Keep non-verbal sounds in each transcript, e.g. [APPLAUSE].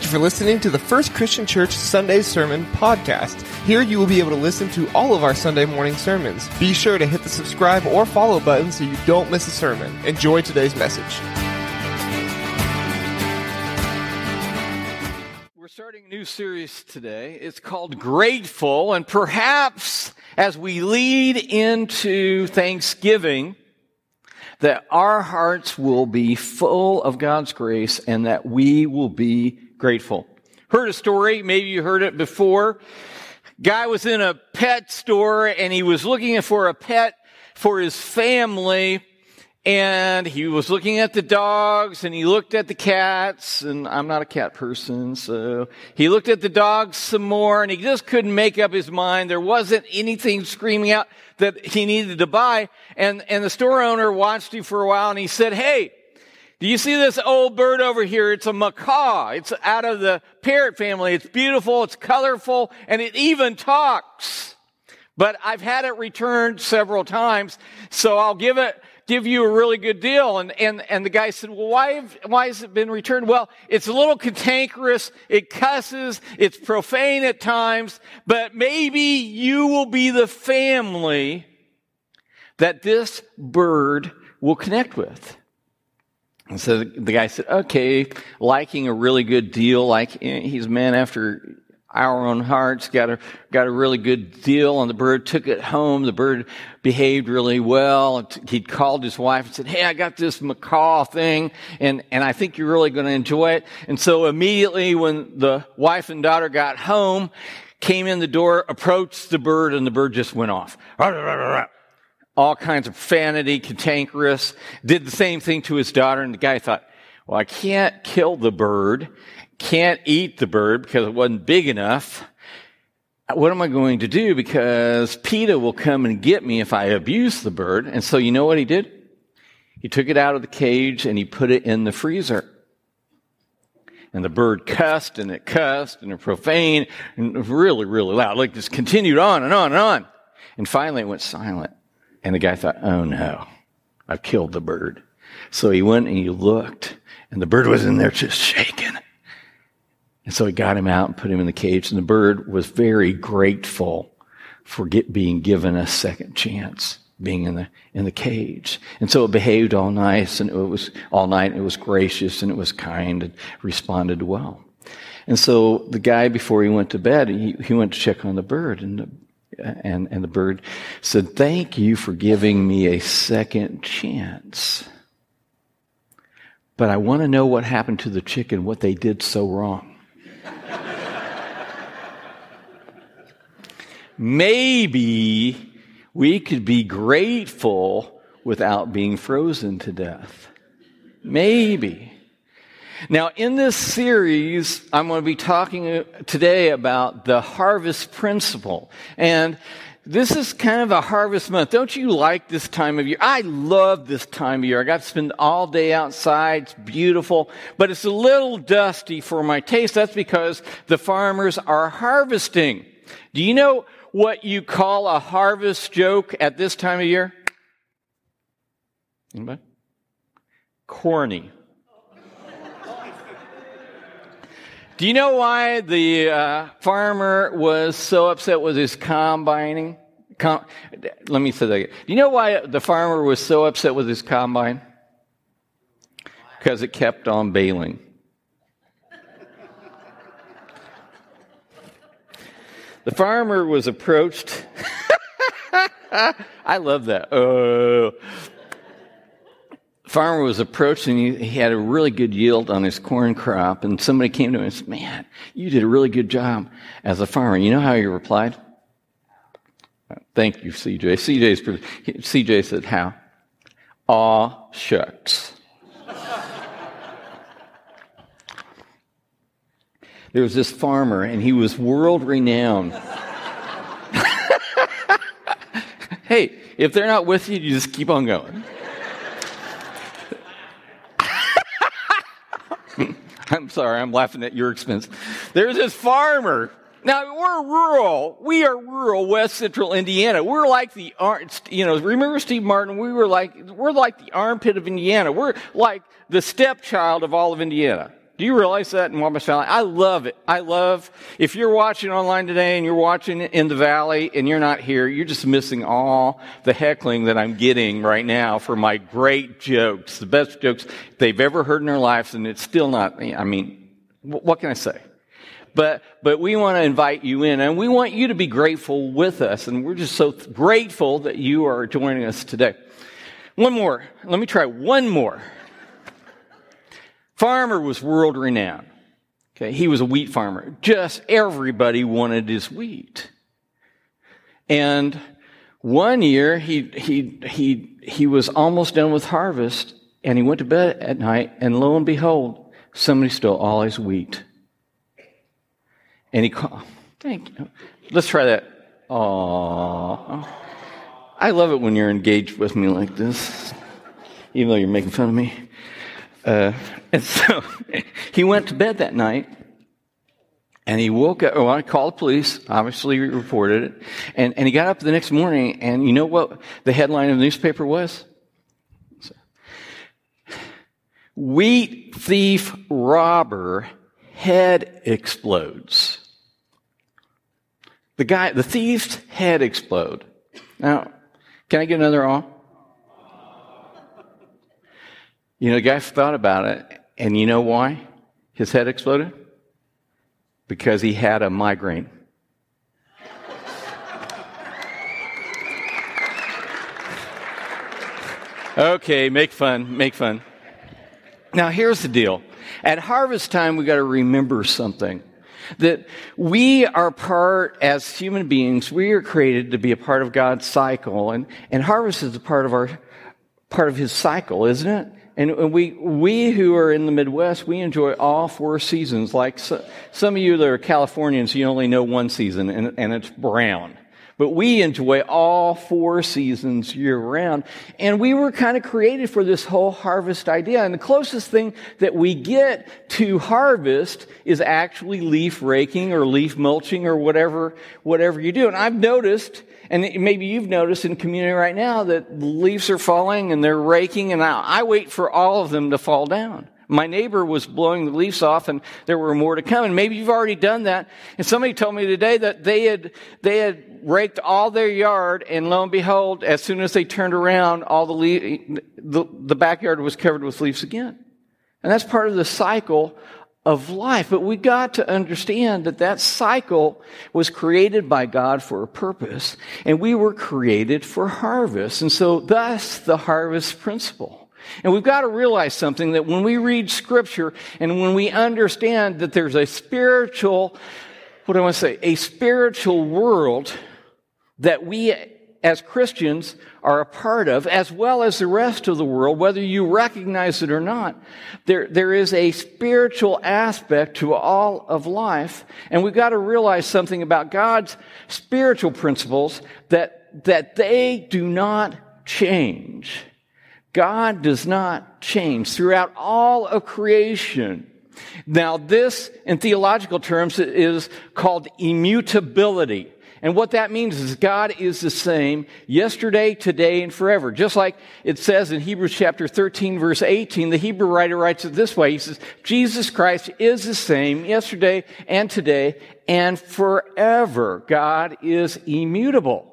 Thank you for listening to the First Christian Church Sunday Sermon Podcast. Here you will be able to listen to all of our Sunday morning sermons. Be sure to hit the subscribe or follow button so you don't miss a sermon. Enjoy today's message. We're starting a new series today. It's called Grateful, and perhaps as we lead into Thanksgiving, that our hearts will be full of God's grace and that we will be grateful. Heard a story, maybe you heard it before. Guy was in a pet store and he was looking for a pet for his family and he was looking at the dogs and he looked at the cats and I'm not a cat person, so he looked at the dogs some more and he just couldn't make up his mind. There wasn't anything screaming out that he needed to buy. And, and the store owner watched him for a while and he said, Hey, do you see this old bird over here? It's a macaw. It's out of the parrot family. It's beautiful. It's colorful and it even talks. But I've had it returned several times, so I'll give it, give you a really good deal. And, and, and the guy said, well, why, have, why has it been returned? Well, it's a little cantankerous. It cusses. It's profane at times, but maybe you will be the family that this bird will connect with. And so the guy said, okay, liking a really good deal, like eh, he's a man after our own hearts, got a, got a really good deal and the bird took it home. The bird behaved really well. He'd called his wife and said, Hey, I got this macaw thing and, and I think you're really going to enjoy it. And so immediately when the wife and daughter got home, came in the door, approached the bird and the bird just went off. All kinds of profanity, cantankerous, did the same thing to his daughter and the guy thought, well, I can't kill the bird can't eat the bird because it wasn't big enough. What am I going to do? Because PETA will come and get me if I abuse the bird. And so you know what he did? He took it out of the cage and he put it in the freezer. And the bird cussed and it cussed and it profaned and really, really loud. Like just continued on and on and on. And finally it went silent. And the guy thought, oh no, I've killed the bird. So he went and he looked and the bird was in there just [LAUGHS] shaking. And so he got him out and put him in the cage, and the bird was very grateful for get, being given a second chance, being in the in the cage. And so it behaved all nice, and it was all night. And it was gracious and it was kind and responded well. And so the guy, before he went to bed, he, he went to check on the bird, and the, and and the bird said, "Thank you for giving me a second chance." But I want to know what happened to the chicken, what they did so wrong. Maybe we could be grateful without being frozen to death. Maybe. Now, in this series, I'm going to be talking uh, today about the harvest principle. And this is kind of a harvest month. Don't you like this time of year? I love this time of year. I got to spend all day outside. It's beautiful, but it's a little dusty for my taste. That's because the farmers are harvesting. Do you know what you call a harvest joke at this time of year? Anybody? Corny. Do you know why the uh, farmer was so upset with his combining? Com- Let me say that again. Do you know why the farmer was so upset with his combine? Because it kept on baling. The farmer was approached. [LAUGHS] I love that. Oh. Farmer was approached and he, he, had a really good yield on his corn crop. And somebody came to him and said, Man, you did a really good job as a farmer. You know how he replied? Uh, thank you, CJ. CJ's, CJ said, How? Aw, shucks. there was this farmer, and he was world renowned. [LAUGHS] hey, if they're not with you, you just keep on going. I'm sorry, I'm laughing at your expense. There's this farmer. Now we're rural. We are rural West Central Indiana. We're like the, you know, remember Steve Martin? We were like, we're like the armpit of Indiana. We're like the stepchild of all of Indiana. Do you realize that in Wabash Valley? I love it. I love, if you're watching online today and you're watching in the valley and you're not here, you're just missing all the heckling that I'm getting right now for my great jokes, the best jokes they've ever heard in their lives, and it's still not, I mean, what can I say? But, but we want to invite you in and we want you to be grateful with us. And we're just so grateful that you are joining us today. One more. Let me try one more. Farmer was world renowned. Okay, he was a wheat farmer. Just everybody wanted his wheat. And one year he he he he was almost done with harvest and he went to bed at night and lo and behold, somebody stole all his wheat. And he called, thank you. Let's try that. Aww. I love it when you're engaged with me like this, even though you're making fun of me. Uh, [LAUGHS] and so [LAUGHS] he went to bed that night and he woke up, well, I called the police, obviously reported it, and, and he got up the next morning, and you know what the headline of the newspaper was? Wheat thief robber head explodes. The guy, the thief's head explode. Now, can I get another awe? You know, the guy thought about it, and you know why his head exploded? Because he had a migraine. okay, make fun, make fun. Now, here's the deal. At harvest time, we got to remember something. That we are part, as human beings, we are created to be a part of God's cycle, and, and harvest is a part of our, part of His cycle, isn't it? And we, we who are in the Midwest, we enjoy all four seasons. Like so, some of you that are Californians, you only know one season, and, and it's brown. But we enjoy all four seasons year round. And we were kind of created for this whole harvest idea. And the closest thing that we get to harvest is actually leaf raking or leaf mulching or whatever, whatever you do. And I've noticed and maybe you've noticed in community right now that leaves are falling and they're raking and I, I wait for all of them to fall down. My neighbor was blowing the leaves off and there were more to come. And maybe you've already done that. And somebody told me today that they had, they had raked all their yard and lo and behold, as soon as they turned around, all the, the, the backyard was covered with leaves again. And that's part of the cycle of life. But we got to understand that that cycle was created by God for a purpose, and we were created for harvest. And so, thus, the harvest principle. And we've got to realize something that when we read scripture and when we understand that there's a spiritual, what do I want to say, a spiritual world that we as Christians are a part of, as well as the rest of the world, whether you recognize it or not. There, there is a spiritual aspect to all of life, and we've got to realize something about God's spiritual principles that, that they do not change. God does not change throughout all of creation. Now, this, in theological terms, is called immutability. And what that means is God is the same yesterday, today, and forever. Just like it says in Hebrews chapter 13 verse 18, the Hebrew writer writes it this way. He says, Jesus Christ is the same yesterday and today and forever. God is immutable.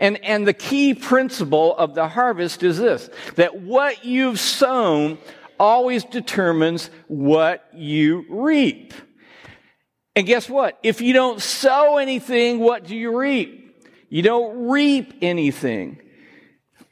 And, and the key principle of the harvest is this, that what you've sown always determines what you reap. And guess what? If you don't sow anything, what do you reap? You don't reap anything.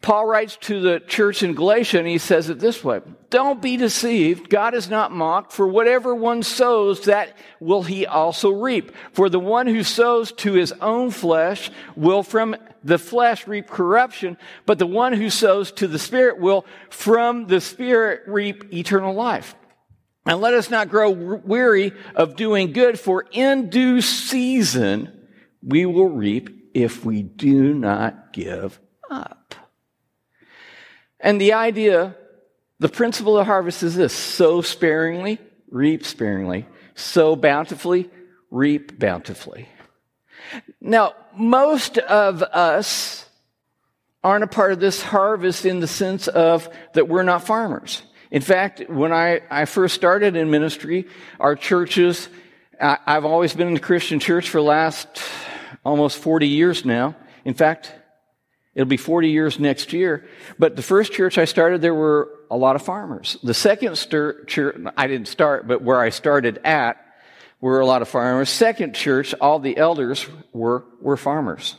Paul writes to the church in Galatia and he says it this way Don't be deceived. God is not mocked, for whatever one sows, that will he also reap. For the one who sows to his own flesh will from the flesh reap corruption, but the one who sows to the Spirit will from the Spirit reap eternal life. And let us not grow weary of doing good, for in due season we will reap if we do not give up. And the idea, the principle of harvest is this sow sparingly, reap sparingly, sow bountifully, reap bountifully. Now, most of us aren't a part of this harvest in the sense of that we're not farmers. In fact, when I, I first started in ministry, our churches, I, I've always been in the Christian church for the last almost 40 years now. In fact, it'll be 40 years next year. But the first church I started, there were a lot of farmers. The second stir, church, I didn't start, but where I started at, were a lot of farmers. Second church, all the elders were, were farmers.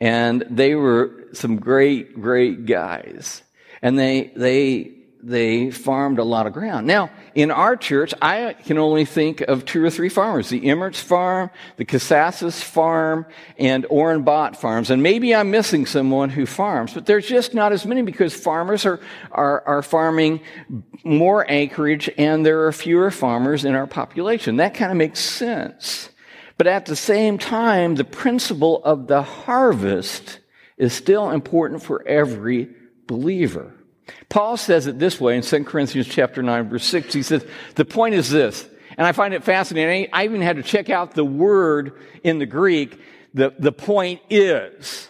And they were some great, great guys. And they, they, they farmed a lot of ground. Now, in our church, I can only think of two or three farmers. The Emmerts farm, the Casasas farm, and Bott farms. And maybe I'm missing someone who farms, but there's just not as many because farmers are, are, are farming more acreage and there are fewer farmers in our population. That kind of makes sense. But at the same time, the principle of the harvest is still important for every believer. Paul says it this way in 2 Corinthians chapter 9 verse 6. He says, the point is this, and I find it fascinating. I even had to check out the word in the Greek. The, the point is.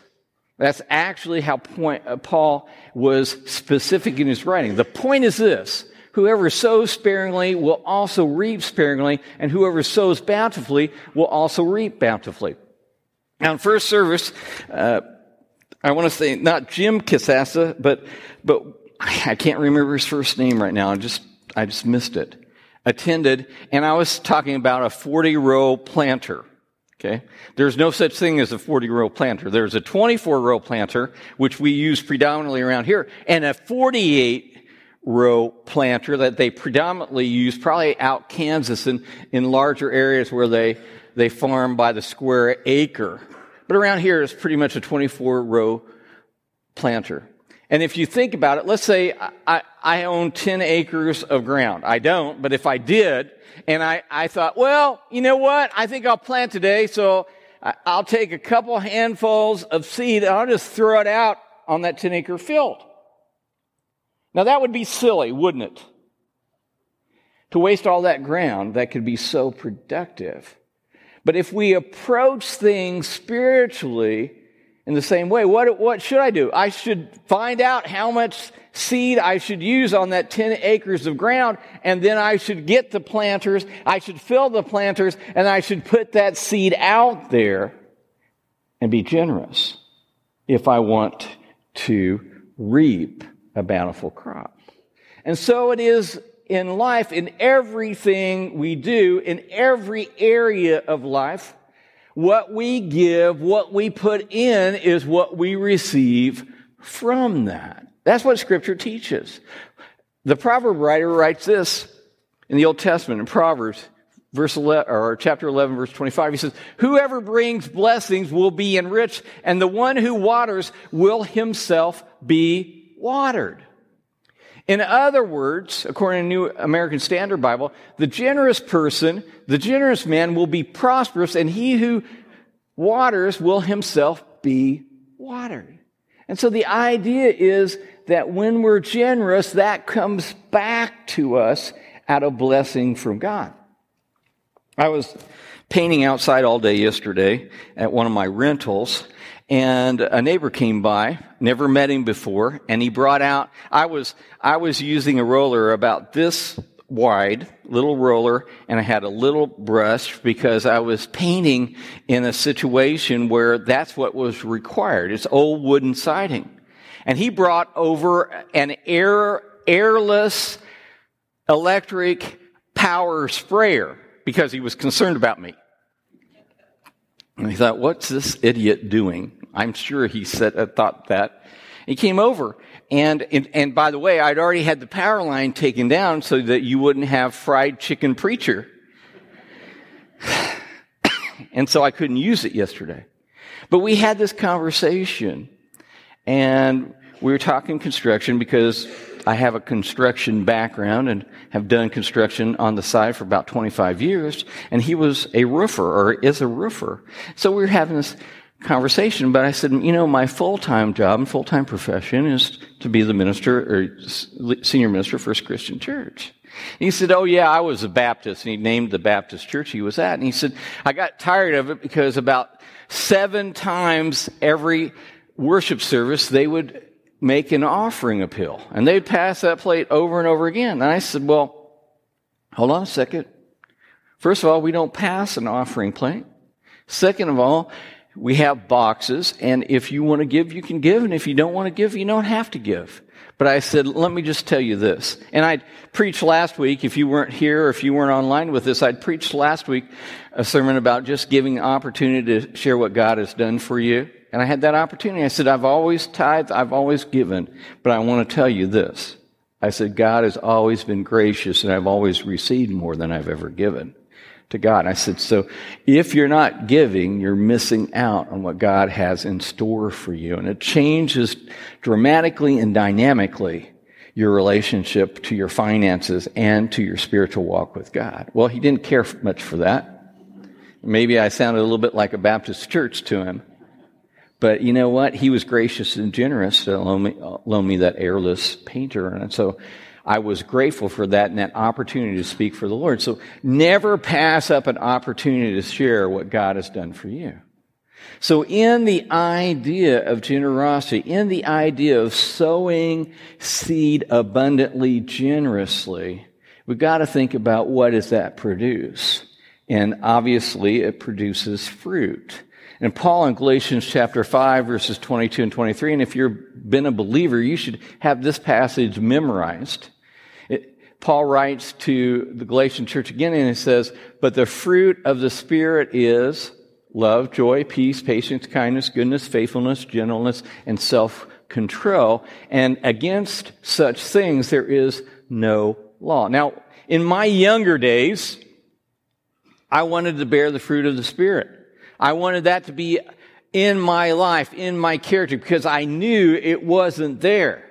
That's actually how point, uh, Paul was specific in his writing. The point is this. Whoever sows sparingly will also reap sparingly, and whoever sows bountifully will also reap bountifully. Now, in first service, uh, I want to say not Jim Casassa, but but I can't remember his first name right now. I just, I just missed it. Attended, and I was talking about a 40 row planter. Okay. There's no such thing as a 40 row planter. There's a 24 row planter, which we use predominantly around here, and a 48 row planter that they predominantly use probably out Kansas and in larger areas where they, they farm by the square acre. But around here it's pretty much a 24 row planter. And if you think about it, let's say I, I, own 10 acres of ground. I don't, but if I did, and I, I thought, well, you know what? I think I'll plant today, so I'll take a couple handfuls of seed and I'll just throw it out on that 10 acre field. Now that would be silly, wouldn't it? To waste all that ground that could be so productive. But if we approach things spiritually, in the same way, what, what should I do? I should find out how much seed I should use on that 10 acres of ground, and then I should get the planters, I should fill the planters, and I should put that seed out there and be generous if I want to reap a bountiful crop. And so it is in life, in everything we do, in every area of life. What we give, what we put in is what we receive from that. That's what scripture teaches. The proverb writer writes this in the Old Testament in Proverbs verse 11, or chapter 11 verse 25 he says whoever brings blessings will be enriched and the one who waters will himself be watered in other words, according to New American Standard Bible, the generous person, the generous man will be prosperous and he who waters will himself be watered. And so the idea is that when we're generous, that comes back to us at a blessing from God. I was painting outside all day yesterday at one of my rentals and a neighbor came by, never met him before, and he brought out, I was, I was using a roller about this wide, little roller, and I had a little brush because I was painting in a situation where that's what was required. It's old wooden siding. And he brought over an air, airless electric power sprayer because he was concerned about me. And he thought, what's this idiot doing? I'm sure he said, uh, thought that. He came over, and, and, and by the way, I'd already had the power line taken down so that you wouldn't have fried chicken preacher. [SIGHS] and so I couldn't use it yesterday. But we had this conversation, and we were talking construction because I have a construction background and have done construction on the side for about 25 years. And he was a roofer or is a roofer. So we were having this conversation, but I said, you know, my full-time job and full-time profession is to be the minister or senior minister for First Christian Church. And he said, oh yeah, I was a Baptist. And he named the Baptist church he was at. And he said, I got tired of it because about seven times every worship service, they would make an offering appeal. And they'd pass that plate over and over again. And I said, well, hold on a second. First of all, we don't pass an offering plate. Second of all, we have boxes, and if you want to give, you can give, and if you don't want to give, you don't have to give. But I said, let me just tell you this. And I preached last week, if you weren't here or if you weren't online with this, I'd preached last week a sermon about just giving the opportunity to share what God has done for you. And I had that opportunity. I said, I've always tithed, I've always given, but I want to tell you this. I said, God has always been gracious and I've always received more than I've ever given to God. I said, so if you're not giving, you're missing out on what God has in store for you. And it changes dramatically and dynamically your relationship to your finances and to your spiritual walk with God. Well, he didn't care much for that. Maybe I sounded a little bit like a Baptist church to him. But you know what? He was gracious and generous to loan me, loan me that airless painter. And so I was grateful for that and that opportunity to speak for the Lord. So never pass up an opportunity to share what God has done for you. So in the idea of generosity, in the idea of sowing seed abundantly, generously, we've got to think about what does that produce? And obviously it produces fruit. And Paul in Galatians chapter 5 verses 22 and 23, and if you've been a believer, you should have this passage memorized. Paul writes to the Galatian church again and he says, But the fruit of the Spirit is love, joy, peace, patience, kindness, goodness, faithfulness, gentleness, and self control. And against such things there is no law. Now, in my younger days, I wanted to bear the fruit of the Spirit. I wanted that to be in my life, in my character, because I knew it wasn't there.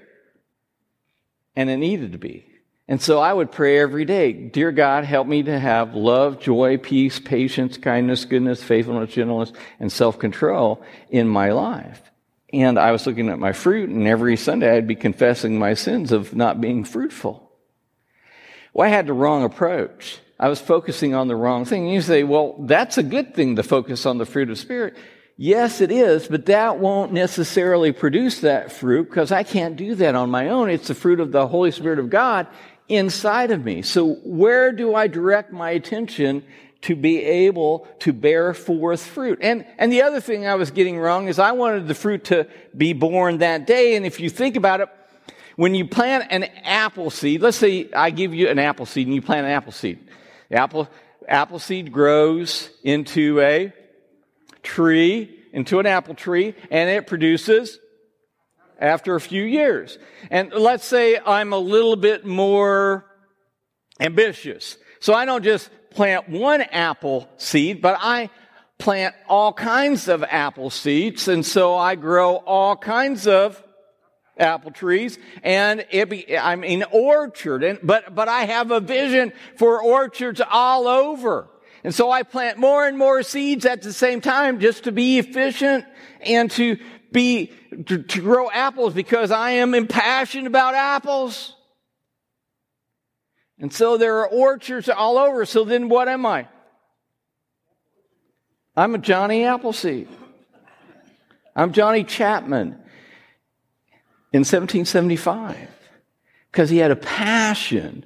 And it needed to be. And so I would pray every day, Dear God, help me to have love, joy, peace, patience, kindness, goodness, faithfulness, gentleness, and self control in my life. And I was looking at my fruit, and every Sunday I'd be confessing my sins of not being fruitful. Well, I had the wrong approach. I was focusing on the wrong thing. And you say, well, that's a good thing to focus on the fruit of Spirit. Yes, it is, but that won't necessarily produce that fruit because I can't do that on my own. It's the fruit of the Holy Spirit of God inside of me. So where do I direct my attention to be able to bear forth fruit? And, and the other thing I was getting wrong is I wanted the fruit to be born that day. And if you think about it, when you plant an apple seed, let's say I give you an apple seed and you plant an apple seed. Apple, apple seed grows into a tree, into an apple tree, and it produces after a few years. And let's say I'm a little bit more ambitious. So I don't just plant one apple seed, but I plant all kinds of apple seeds. And so I grow all kinds of apple trees and it be, I'm in orchard. And, but, but I have a vision for orchards all over. And so I plant more and more seeds at the same time just to be efficient and to be, to, to grow apples because I am impassioned about apples. And so there are orchards all over. So then what am I? I'm a Johnny Appleseed. I'm Johnny Chapman in 1775 because he had a passion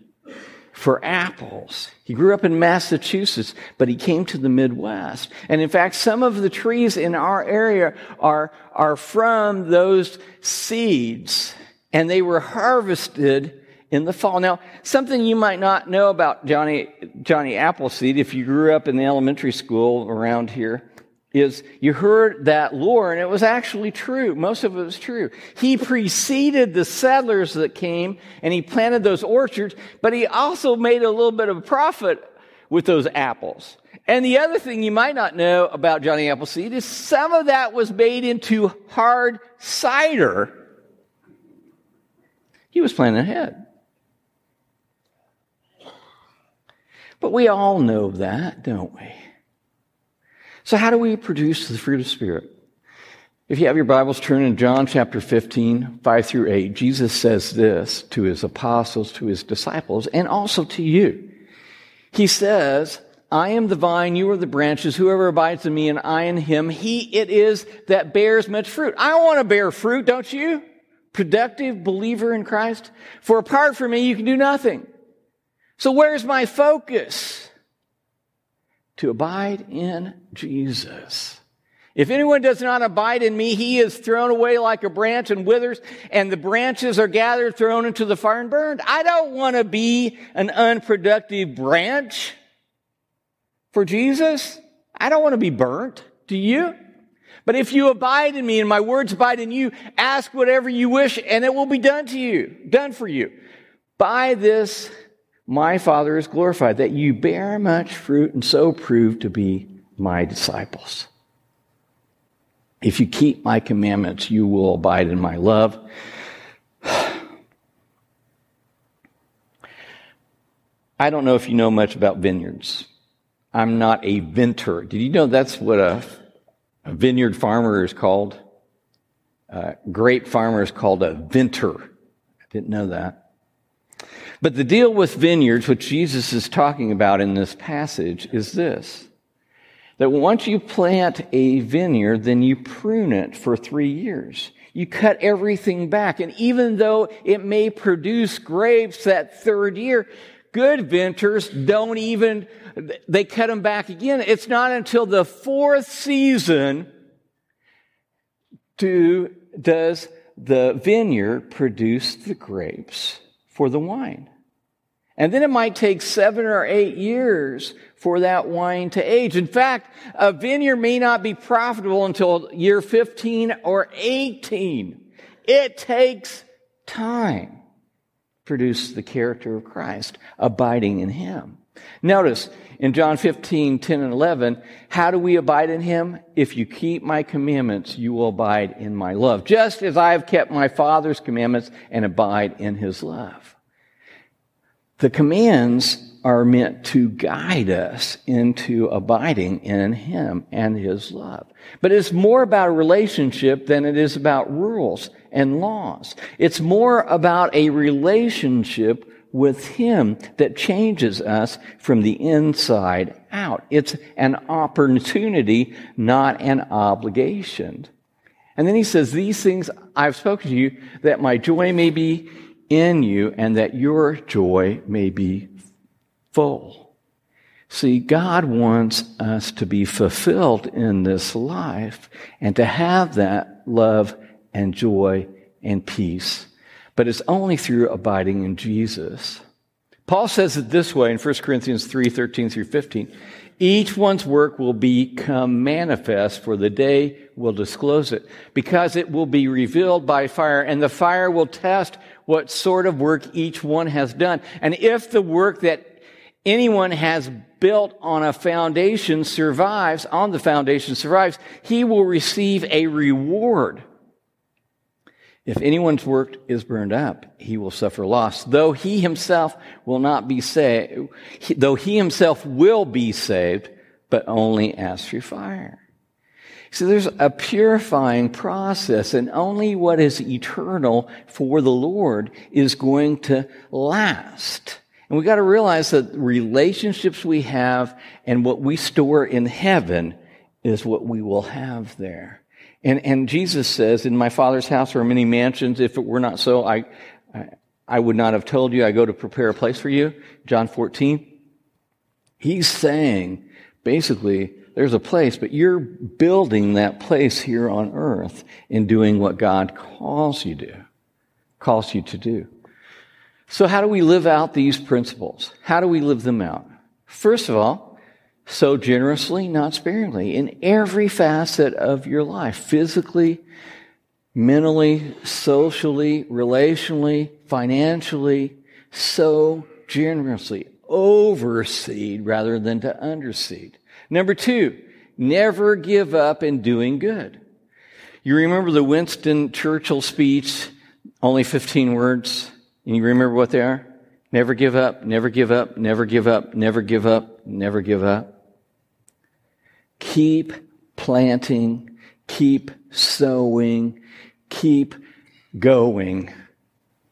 for apples. He grew up in Massachusetts, but he came to the Midwest. And in fact, some of the trees in our area are, are from those seeds, and they were harvested in the fall. Now, something you might not know about Johnny, Johnny Appleseed, if you grew up in the elementary school around here, is you heard that lore, and it was actually true. Most of it was true. He preceded the settlers that came, and he planted those orchards, but he also made a little bit of a profit with those apples. And the other thing you might not know about Johnny Appleseed is some of that was made into hard cider. He was planning ahead. But we all know that, don't we? So, how do we produce the fruit of Spirit? If you have your Bibles, turn in John chapter 15, 5 through 8. Jesus says this to his apostles, to his disciples, and also to you. He says, I am the vine, you are the branches. Whoever abides in me and I in him, he it is that bears much fruit. I want to bear fruit, don't you? productive believer in Christ? For apart from me, you can do nothing. So where's my focus? To abide in Jesus. If anyone does not abide in me, he is thrown away like a branch and withers, and the branches are gathered, thrown into the fire and burned. I don't want to be an unproductive branch for Jesus. I don't want to be burnt. Do you? But if you abide in me and my words abide in you, ask whatever you wish and it will be done to you, done for you. By this, my Father is glorified, that you bear much fruit and so prove to be my disciples. If you keep my commandments, you will abide in my love. [SIGHS] I don't know if you know much about vineyards. I'm not a vintner. Did you know that's what a a vineyard farmer is called. A grape farmer is called a vintner. I didn't know that. But the deal with vineyards, which Jesus is talking about in this passage, is this. That once you plant a vineyard, then you prune it for three years. You cut everything back. And even though it may produce grapes that third year, good vintners don't even they cut them back again. It's not until the fourth season do, does the vineyard produce the grapes for the wine. And then it might take seven or eight years for that wine to age. In fact, a vineyard may not be profitable until year 15 or 18. It takes time to produce the character of Christ, abiding in Him. Notice, in John 15, 10 and 11, how do we abide in him? If you keep my commandments, you will abide in my love, just as I have kept my Father's commandments and abide in his love. The commands are meant to guide us into abiding in him and his love. But it's more about a relationship than it is about rules and laws. It's more about a relationship with Him that changes us from the inside out. It's an opportunity, not an obligation. And then he says, These things I've spoken to you that my joy may be in you and that your joy may be full. See, God wants us to be fulfilled in this life and to have that love and joy and peace but it's only through abiding in Jesus. Paul says it this way in 1 Corinthians 3 13 through 15. Each one's work will become manifest, for the day will disclose it, because it will be revealed by fire, and the fire will test what sort of work each one has done. And if the work that anyone has built on a foundation survives, on the foundation survives, he will receive a reward. If anyone's work is burned up, he will suffer loss, though he himself will not be saved, though he himself will be saved, but only as through fire. So there's a purifying process, and only what is eternal for the Lord is going to last. And we've got to realize that relationships we have and what we store in heaven is what we will have there. And, and Jesus says, In my Father's house are many mansions. If it were not so, I, I, would not have told you I go to prepare a place for you. John 14. He's saying, basically, there's a place, but you're building that place here on earth in doing what God calls you to, calls you to do. So how do we live out these principles? How do we live them out? First of all, sow generously, not sparingly, in every facet of your life physically, mentally, socially, relationally, financially. Sow generously. Overseed rather than to underseed. Number two, never give up in doing good. You remember the Winston Churchill speech, only 15 words, and you remember what they are? Never give up, never give up, never give up, never give up, never give up. Keep planting, keep sowing, keep going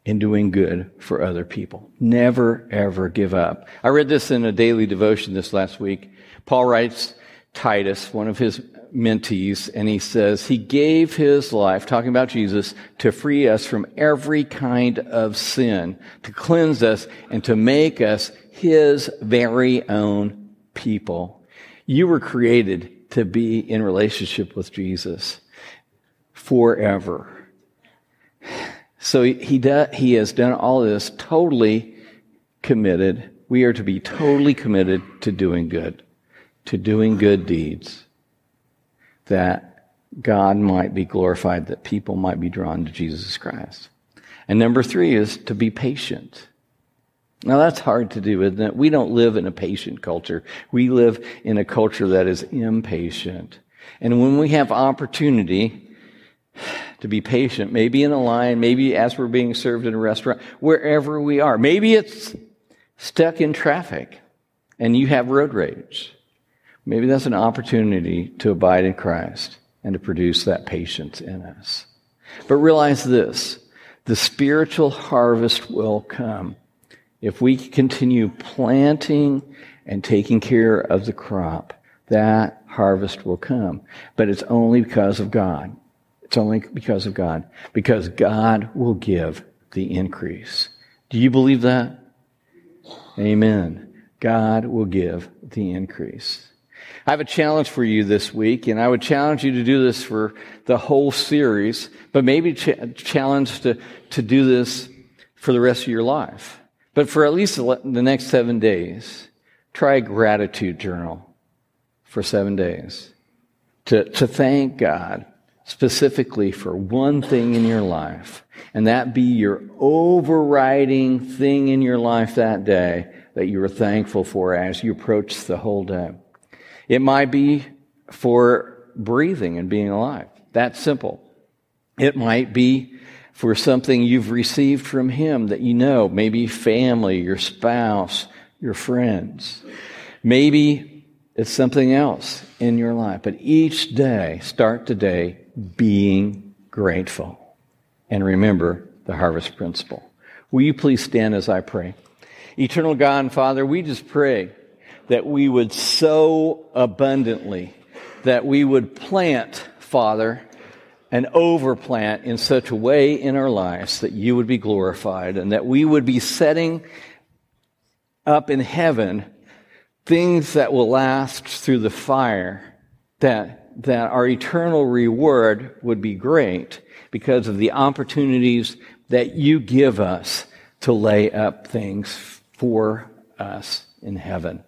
and doing good for other people. Never, ever give up. I read this in a daily devotion this last week. Paul writes, Titus, one of his mentees, and he says, He gave his life, talking about Jesus, to free us from every kind of sin, to cleanse us, and to make us his very own people. You were created to be in relationship with Jesus forever. So he, he, has done all this totally committed. We are to be totally committed to doing good, to doing good deeds, that God might be glorified, that people might be drawn to Jesus Christ. And number three is to be patient. Now that's hard to do, isn't it? We don't live in a patient culture. We live in a culture that is impatient. And when we have opportunity to be patient, maybe in a line, maybe as we're being served in a restaurant, wherever we are, maybe it's stuck in traffic and you have road rage. Maybe that's an opportunity to abide in Christ and to produce that patience in us. But realize this the spiritual harvest will come if we continue planting and taking care of the crop. That harvest will come. But it's only because of God. It's only because of God. Because God will give the increase. Do you believe that? Amen. God will give the increase. I have a challenge for you this week, and I would challenge you to do this for the whole series, but maybe ch- challenge to, to do this for the rest of your life. But for at least the next seven days, try a gratitude journal for seven days to, to thank God specifically for one thing in your life, and that be your overriding thing in your life that day that you are thankful for as you approach the whole day. It might be for breathing and being alive. That's simple. It might be for something you've received from Him that you know, maybe family, your spouse, your friends. Maybe it's something else in your life. But each day, start today being grateful. And remember the harvest principle. Will you please stand as I pray? Eternal God and Father, we just pray that we would sow abundantly, that we would plant, Father, and overplant in such a way in our lives that you would be glorified and that we would be setting up in heaven things that will last through the fire, that, that our eternal reward would be great because of the opportunities that you give us to lay up things for us in heaven.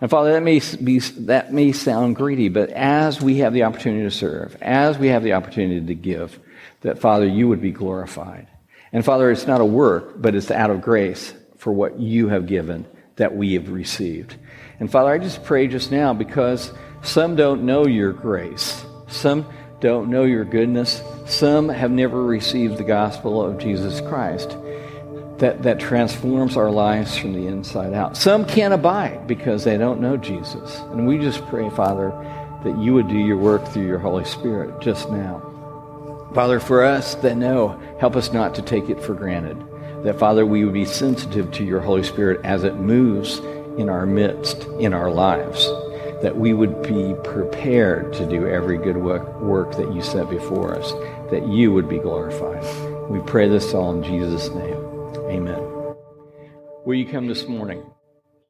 And Father, that may be, that may sound greedy, but as we have the opportunity to serve, as we have the opportunity to give, that Father, you would be glorified. And Father, it's not a work, but it's out of grace for what you have given that we have received. And Father, I just pray just now because some don't know your grace. Some don't know your goodness. Some have never received the gospel of Jesus Christ that, that transforms our lives from the inside out. Some can't abide because they don't know Jesus. And we just pray, Father, that you would do your work through your Holy Spirit just now. Father, for us that know, help us not to take it for granted. That, Father, we would be sensitive to your Holy Spirit as it moves in our midst, in our lives. That we would be prepared to do every good work, work that you set before us. That you would be glorified. We pray this all in Jesus' name. Amen. Will you come this morning?